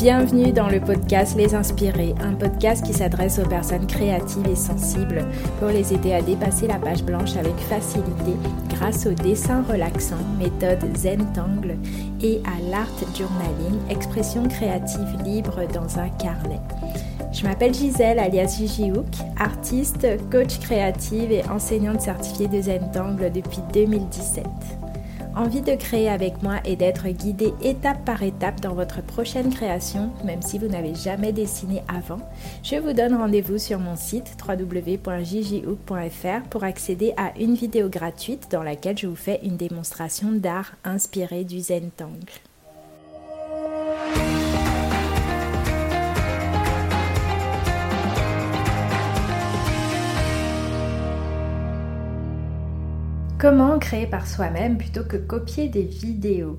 Bienvenue dans le podcast Les Inspirés, un podcast qui s'adresse aux personnes créatives et sensibles pour les aider à dépasser la page blanche avec facilité grâce au dessin relaxant, méthode Zentangle et à l'art journaling, expression créative libre dans un carnet. Je m'appelle Gisèle alias Gigi Hook, artiste, coach créative et enseignante certifiée de Zentangle depuis 2017 envie de créer avec moi et d'être guidé étape par étape dans votre prochaine création, même si vous n'avez jamais dessiné avant, je vous donne rendez-vous sur mon site www.jjhook.fr pour accéder à une vidéo gratuite dans laquelle je vous fais une démonstration d'art inspirée du Zentangle. Comment créer par soi-même plutôt que copier des vidéos.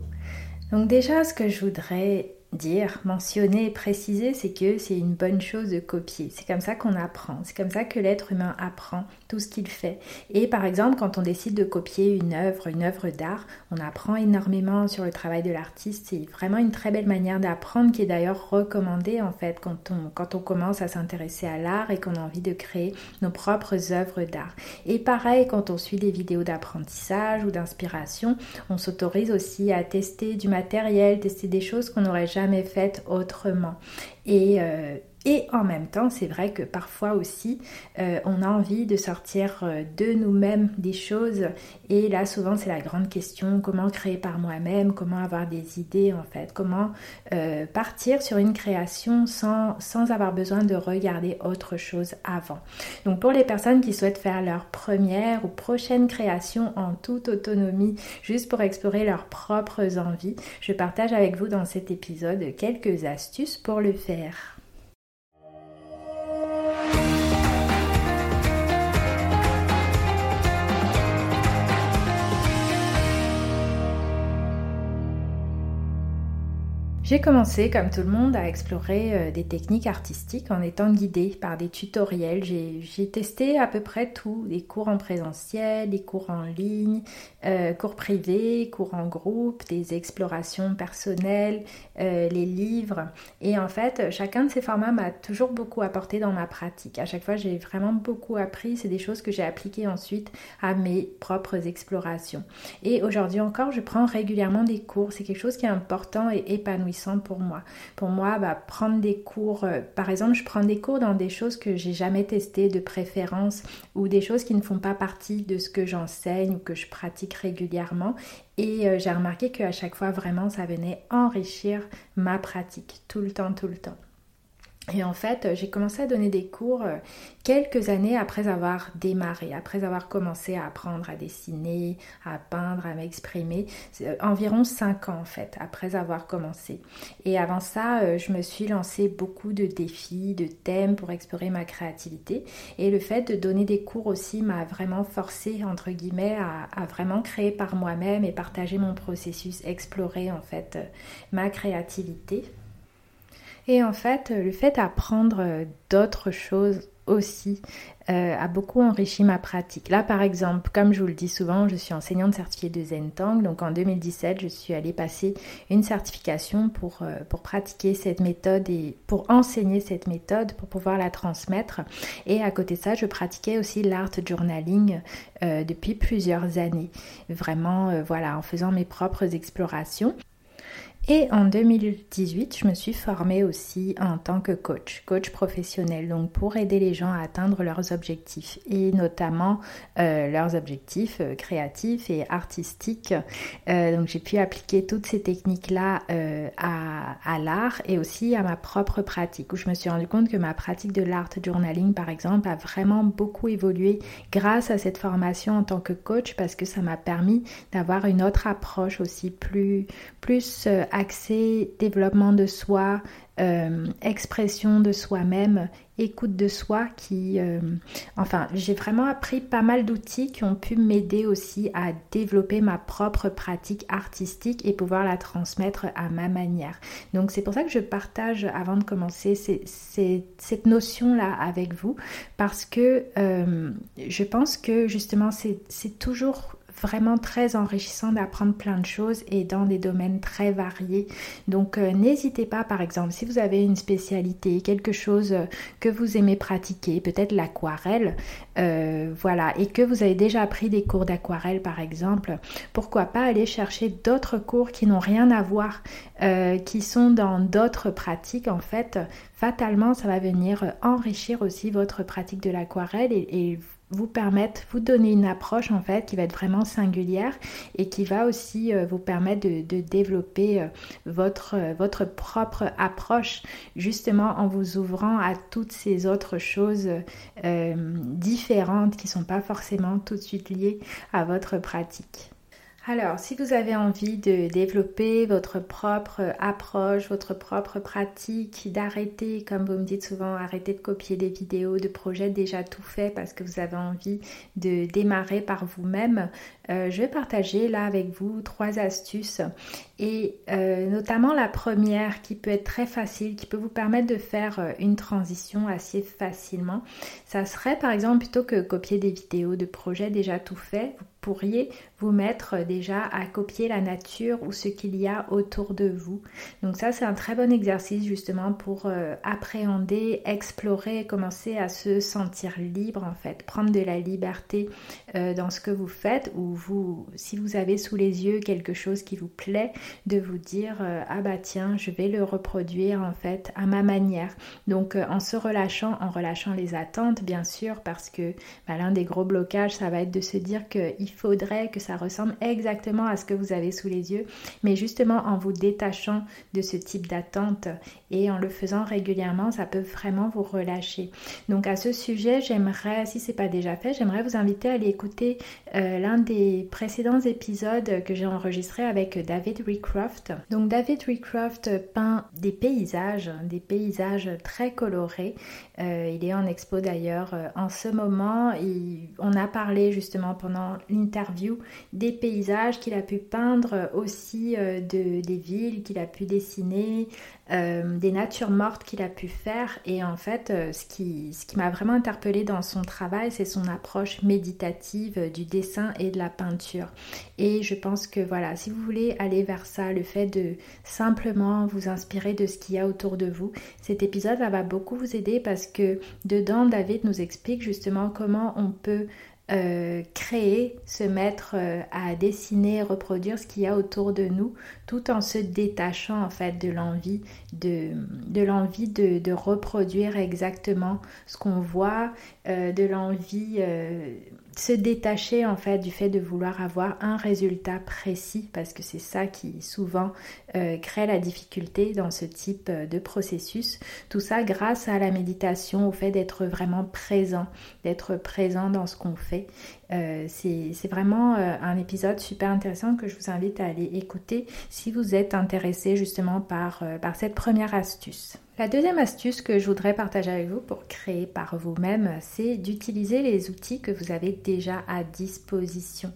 Donc déjà, ce que je voudrais dire, mentionner, préciser, c'est que c'est une bonne chose de copier. C'est comme ça qu'on apprend. C'est comme ça que l'être humain apprend tout ce qu'il fait. Et par exemple, quand on décide de copier une œuvre, une œuvre d'art, on apprend énormément sur le travail de l'artiste. C'est vraiment une très belle manière d'apprendre qui est d'ailleurs recommandée en fait quand on, quand on commence à s'intéresser à l'art et qu'on a envie de créer nos propres œuvres d'art. Et pareil, quand on suit des vidéos d'apprentissage ou d'inspiration, on s'autorise aussi à tester du matériel, tester des choses qu'on n'aurait jamais jamais faite autrement. Et, euh, et en même temps, c'est vrai que parfois aussi, euh, on a envie de sortir euh, de nous-mêmes des choses. Et là, souvent, c'est la grande question, comment créer par moi-même, comment avoir des idées en fait, comment euh, partir sur une création sans, sans avoir besoin de regarder autre chose avant. Donc pour les personnes qui souhaitent faire leur première ou prochaine création en toute autonomie, juste pour explorer leurs propres envies, je partage avec vous dans cet épisode quelques astuces pour le faire. J'ai commencé, comme tout le monde, à explorer euh, des techniques artistiques en étant guidée par des tutoriels. J'ai testé à peu près tout, des cours en présentiel, des cours en ligne, euh, cours privés, cours en groupe, des explorations personnelles, euh, les livres. Et en fait, chacun de ces formats m'a toujours beaucoup apporté dans ma pratique. À chaque fois, j'ai vraiment beaucoup appris. C'est des choses que j'ai appliquées ensuite à mes propres explorations. Et aujourd'hui encore, je prends régulièrement des cours. C'est quelque chose qui est important et épanouissant pour moi. Pour moi, bah, prendre des cours, euh, par exemple, je prends des cours dans des choses que j'ai jamais testées de préférence ou des choses qui ne font pas partie de ce que j'enseigne ou que je pratique régulièrement. Et euh, j'ai remarqué qu'à chaque fois, vraiment, ça venait enrichir ma pratique tout le temps, tout le temps. Et en fait, j'ai commencé à donner des cours euh, quelques années après avoir démarré, après avoir commencé à apprendre à dessiner, à peindre, à m'exprimer. Euh, environ cinq ans en fait, après avoir commencé. Et avant ça, euh, je me suis lancé beaucoup de défis, de thèmes pour explorer ma créativité. Et le fait de donner des cours aussi m'a vraiment forcé, entre guillemets, à vraiment créer par moi-même et partager mon processus, explorer en fait ma créativité. Et en fait, le fait d'apprendre euh, d'autres choses aussi euh, a beaucoup enrichi ma pratique. Là, par exemple, comme je vous le dis souvent, je suis enseignante certifiée de Zentang. Donc en 2017, je suis allée passer une certification pour, euh, pour pratiquer cette méthode et pour enseigner cette méthode, pour pouvoir la transmettre. Et à côté de ça, je pratiquais aussi l'art journaling depuis plusieurs années. Vraiment, voilà, en faisant mes propres explorations. Et en 2018, je me suis formée aussi en tant que coach, coach professionnel, donc pour aider les gens à atteindre leurs objectifs et notamment euh, leurs objectifs euh, créatifs et artistiques. Euh, donc j'ai pu appliquer toutes ces techniques-là à, l'art et aussi à ma propre pratique, où je me suis rendu compte que ma pratique de l'art journaling, par exemple, a vraiment beaucoup évolué grâce à cette formation en tant que coach parce que ça m'a permis d'avoir une autre approche aussi plus accès, développement de soi, euh, expression de soi-même, écoute de soi qui... Euh, enfin, j'ai vraiment appris pas mal d'outils qui ont pu m'aider aussi à développer ma propre pratique artistique et pouvoir la transmettre à ma manière. Donc c'est pour ça que je partage avant de commencer cette notion-là avec vous parce que euh, je pense que justement c'est toujours vraiment très enrichissant d'apprendre plein de choses et dans des domaines très variés. Donc euh, n'hésitez pas par exemple si vous avez une spécialité, quelque chose que vous aimez pratiquer, peut-être l'aquarelle, euh, voilà, et que vous avez déjà pris des cours d'aquarelle par exemple, pourquoi pas aller chercher d'autres cours qui n'ont rien à voir, euh, qui sont dans d'autres pratiques en fait. Fatalement, ça va venir enrichir aussi votre pratique de l'aquarelle et, vous permettre, vous donner une approche en fait qui va être vraiment singulière et qui va aussi euh, vous permettre de, développer votre, votre propre approche justement en vous ouvrant à toutes ces autres choses différentes qui ne sont pas forcément tout de suite liées à votre pratique. Alors, si vous avez envie de développer votre propre approche, votre propre pratique, d'arrêter, comme vous me dites souvent, arrêter de copier des vidéos de projets déjà tout faits parce que vous avez envie de démarrer par vous-même, euh, je vais partager là avec vous trois astuces et euh, notamment la première qui peut être très facile, qui peut vous permettre de faire euh, une transition assez facilement. Ça serait par exemple plutôt que copier des vidéos de projets déjà tout faits, pourriez vous mettre déjà à copier la nature ou ce qu'il y a autour de vous. Donc ça c'est un très bon exercice justement pour appréhender, explorer, commencer à se sentir libre en fait, prendre de la liberté dans ce que vous faites ou vous, si vous avez sous les yeux quelque chose qui vous plaît, de vous dire euh, ah bah tiens, je vais le reproduire en fait à ma manière. Donc euh, en se relâchant, en relâchant les attentes bien sûr, parce que bah, l'un des gros blocages, ça va être de se dire qu'il faudrait que ça ressemble exactement à ce que vous avez sous les yeux, mais justement en vous détachant de ce type d'attente et en le faisant régulièrement, ça peut vraiment vous relâcher. Donc à ce sujet, j'aimerais, si c'est pas déjà fait, j'aimerais vous inviter à aller écouter euh, l'un des précédents épisodes que j'ai enregistrés avec David Recroft. Donc David Recroft peint des paysages, des paysages très colorés. Euh, il est en expo d'ailleurs euh, en ce moment. on a parlé justement pendant l'interview des paysages qu'il a pu peindre, aussi euh, de, des villes qu'il a pu dessiner, euh, des natures mortes qu'il a pu faire. Et en fait, euh, ce qui, ce qui m'a vraiment interpellée dans son travail, c'est son approche méditative du dessin et de la peinture. Et je pense que voilà, si vous voulez aller vers ça, le fait de simplement vous inspirer de ce qu'il y a autour de vous, cet épisode va beaucoup vous aider parce que dedans, David nous explique justement comment on peut euh, créer, se mettre euh, à dessiner, reproduire ce qu'il y a autour de nous, tout en se détachant en fait de l'envie de, de l'envie de, reproduire exactement ce qu'on voit, euh, de l'envie se détacher en fait du fait de vouloir avoir un résultat précis parce que c'est ça qui souvent euh, crée la difficulté dans ce type euh, de processus. Tout ça grâce à la méditation, au fait d'être vraiment présent, d'être présent dans ce qu'on fait. Euh, c'est vraiment un épisode super intéressant que je vous invite à aller écouter si vous êtes intéressé justement par, par cette première astuce. La deuxième astuce que je voudrais partager avec vous pour créer par vous-même, c'est d'utiliser les outils que vous avez déjà à disposition.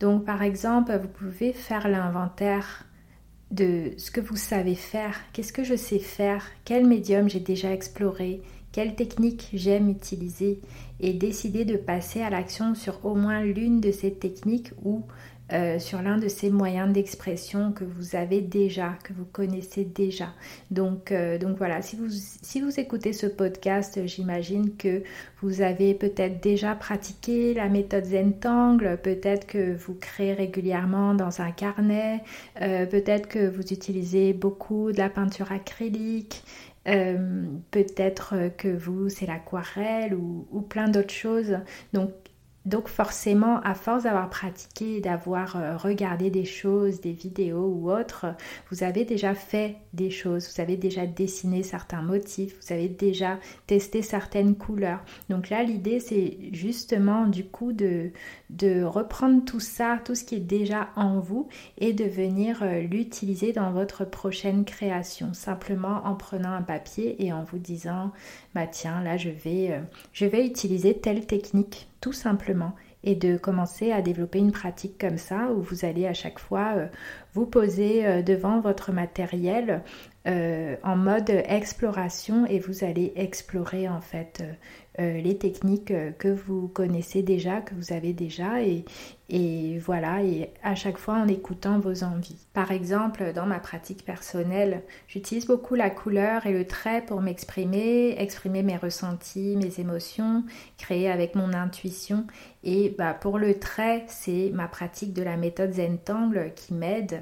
Donc par exemple, vous pouvez faire l'inventaire de ce que vous savez faire, qu'est-ce que je sais faire, quel médium j'ai déjà exploré, quelle technique j'aime utiliser? Et décider de passer à l'action sur au moins l'une de ces techniques ou euh, sur l'un de ces moyens d'expression que vous avez déjà, que vous connaissez déjà. Donc, euh, donc voilà, si vous, écoutez ce podcast, j'imagine que vous avez peut-être déjà pratiqué la méthode Zentangle, peut-être que vous créez régulièrement dans un carnet, euh, peut-être que vous utilisez beaucoup de la peinture acrylique. peut-être que vous, c'est l'aquarelle ou, ou, plein d'autres choses. Donc, donc forcément, à force d'avoir pratiqué, d'avoir euh, regardé des choses, des vidéos ou autres, vous avez déjà fait des choses, vous avez déjà dessiné certains motifs, vous avez déjà testé certaines couleurs. Donc là, l'idée, c'est justement du coup de, de reprendre tout ça, tout ce qui est déjà en vous et de venir euh, l'utiliser dans votre prochaine création, simplement en prenant un papier et en vous disant, bah tiens, là, je vais, euh, je vais utiliser telle technique tout simplement. Et de commencer à développer une pratique comme ça où vous allez à chaque fois euh, vous poser devant votre matériel en mode exploration et vous allez explorer en fait euh, les techniques euh, que vous connaissez déjà, que vous avez déjà, et, et voilà, et à chaque fois en écoutant vos envies. Par exemple, dans ma pratique personnelle, j'utilise beaucoup la couleur et le trait pour m'exprimer, exprimer mes ressentis, mes émotions, créer avec mon intuition. Et bah, pour le trait, c'est ma pratique de la méthode Zentangle qui m'aide,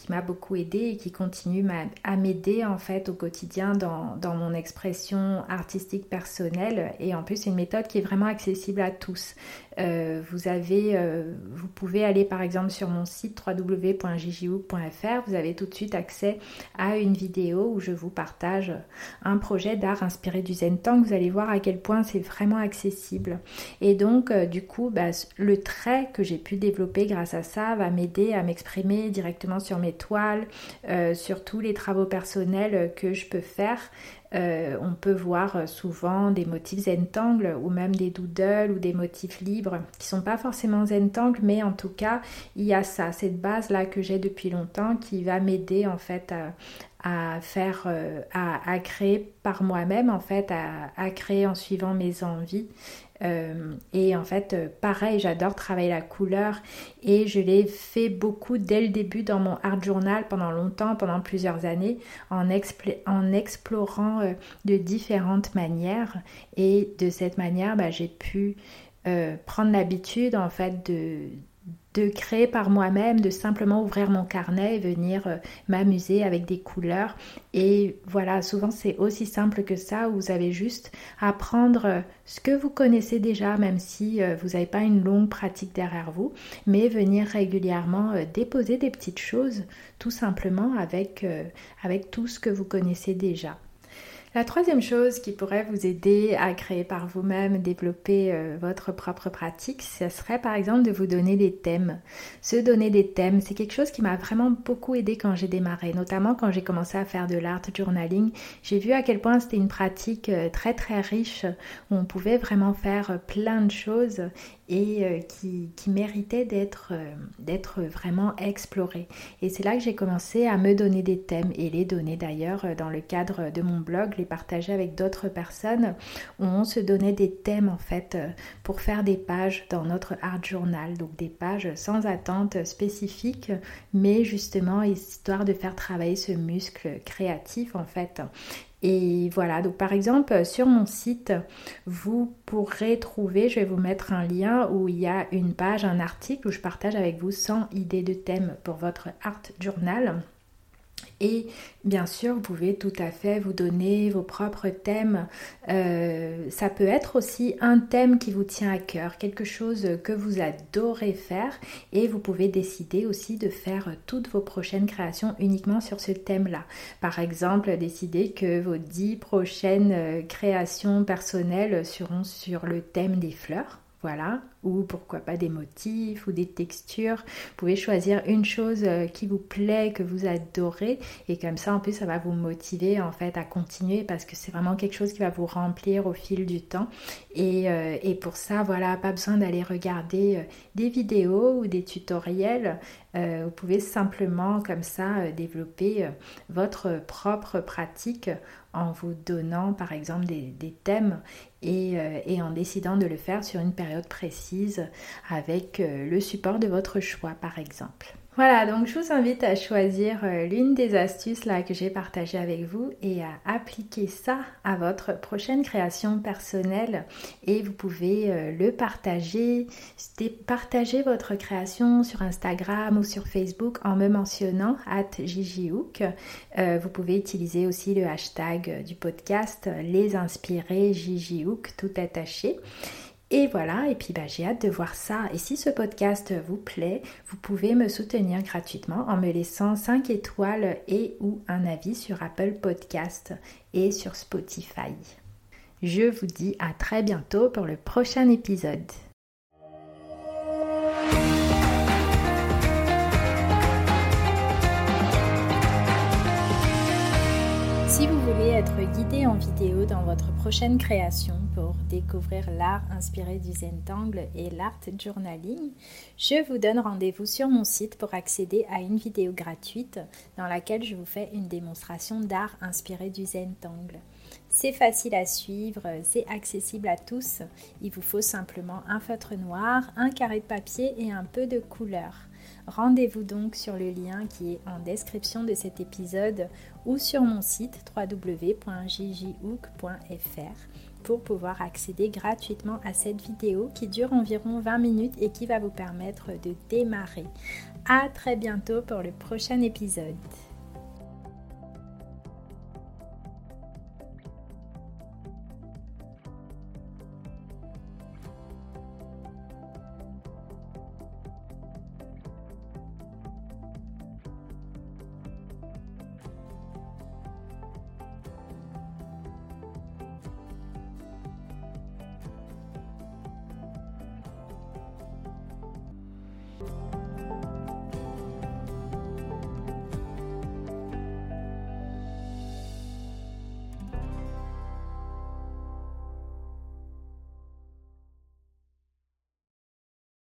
qui m'a beaucoup aidé et qui continue à m'aider en fait au quotidien dans, dans, mon expression artistique personnelle. Et en plus, une méthode qui est vraiment accessible à tous. Euh, vous avez, euh, vous pouvez aller par exemple sur mon site www.jjou.fr. Vous avez tout de suite accès à une vidéo où je vous partage un projet d'art inspiré du Zen Tang. Vous allez voir à quel point c'est vraiment accessible. Et donc, euh, du coup, bah, le trait que j'ai pu développer grâce à ça va m'aider à m'exprimer directement sur mes toiles, sur tous les travaux personnels que je peux faire. Euh, on peut voir euh, souvent des motifs zentangle ou même des doodles ou des motifs libres qui sont pas forcément zentangle, mais en tout cas, il y a ça, cette base là que j'ai depuis longtemps qui va m'aider en fait à, faire, euh, à, créer par moi-même en fait, à, créer en suivant mes envies euh, et en fait, euh, pareil, j'adore travailler la couleur et je l'ai fait beaucoup dès le début dans mon art journal pendant longtemps, pendant plusieurs années, en, explorant euh, de différentes manières. Et de cette manière, bah, j'ai pu prendre l'habitude en fait de, de créer par moi-même, de simplement ouvrir mon carnet et venir euh, m'amuser avec des couleurs. Et voilà, souvent c'est aussi simple que ça, vous avez juste à prendre euh, ce que vous connaissez déjà, même si euh, vous n'avez pas une longue pratique derrière vous, mais venir régulièrement déposer des petites choses, tout simplement avec, avec tout ce que vous connaissez déjà. La troisième chose qui pourrait vous aider à créer par vous-même, développer euh, votre propre pratique, ce serait par exemple de vous donner des thèmes. Se donner des thèmes, c'est quelque chose qui m'a vraiment beaucoup aidé quand j'ai démarré, notamment quand j'ai commencé à faire de l'art journaling. J'ai vu à quel point c'était une pratique euh, très très riche où on pouvait vraiment faire plein de choses et euh, qui, méritait d'être d'être vraiment exploré. Et c'est là que j'ai commencé à me donner des thèmes et les donner d'ailleurs dans le cadre de mon blog partager avec d'autres personnes où on se donnait des thèmes en fait euh, pour faire des pages dans notre art journal, donc des pages sans attente spécifique, mais justement histoire de faire travailler ce muscle créatif en fait. Et voilà, donc par exemple sur mon site, vous pourrez trouver, je vais vous mettre un lien où il y a une page, un article où je partage avec vous 100 idées de thèmes pour votre art journal. Et bien sûr, vous pouvez tout à fait vous donner vos propres thèmes. Euh, ça peut être aussi un thème qui vous tient à cœur, quelque chose que vous adorez faire. Et vous pouvez décider aussi de faire toutes vos prochaines créations uniquement sur ce thème-là. Par exemple, décider que vos dix prochaines euh, créations personnelles seront sur le thème des fleurs. Voilà, ou pourquoi pas des motifs ou des textures. Vous pouvez choisir une chose euh, qui vous plaît, que vous adorez et comme ça en plus ça va vous motiver en fait à continuer parce que c'est vraiment quelque chose qui va vous remplir au fil du temps. Et, euh, pour ça voilà pas besoin d'aller regarder euh, des vidéos ou des tutoriels. Vous pouvez simplement comme ça développer votre propre pratique en vous donnant par exemple des, thèmes et, et en décidant de le faire sur une période précise avec euh, le support de votre choix par exemple. Voilà, donc je vous invite à choisir euh, l'une des astuces là que j'ai partagées avec vous et à appliquer ça à votre prochaine création personnelle et vous pouvez euh, le partager, partager votre création sur Instagram ou sur Facebook en me mentionnant at Gigihook. vous pouvez utiliser aussi le hashtag du podcast les inspirés Gigihook tout attaché. Et voilà, et puis bah, j'ai hâte de voir ça. Et si ce podcast vous plaît, vous pouvez me soutenir gratuitement en me laissant 5 étoiles et ou un avis sur Apple Podcast et sur Spotify. Je vous dis à très bientôt pour le prochain épisode. Dans votre prochaine création pour découvrir l'art inspiré du Zentangle et l'art journaling, je vous donne rendez-vous sur mon site pour accéder à une vidéo gratuite dans laquelle je vous fais une démonstration d'art inspiré du Zentangle. C'est facile à suivre, c'est accessible à tous. Il vous faut simplement un feutre noir, un carré de papier et un peu de couleur. Rendez-vous donc sur le lien qui est en description de cet épisode ou sur mon site www.jjhook.fr pour pouvoir accéder gratuitement à cette vidéo qui dure environ 20 minutes et qui va vous permettre de démarrer. À très bientôt pour le prochain épisode.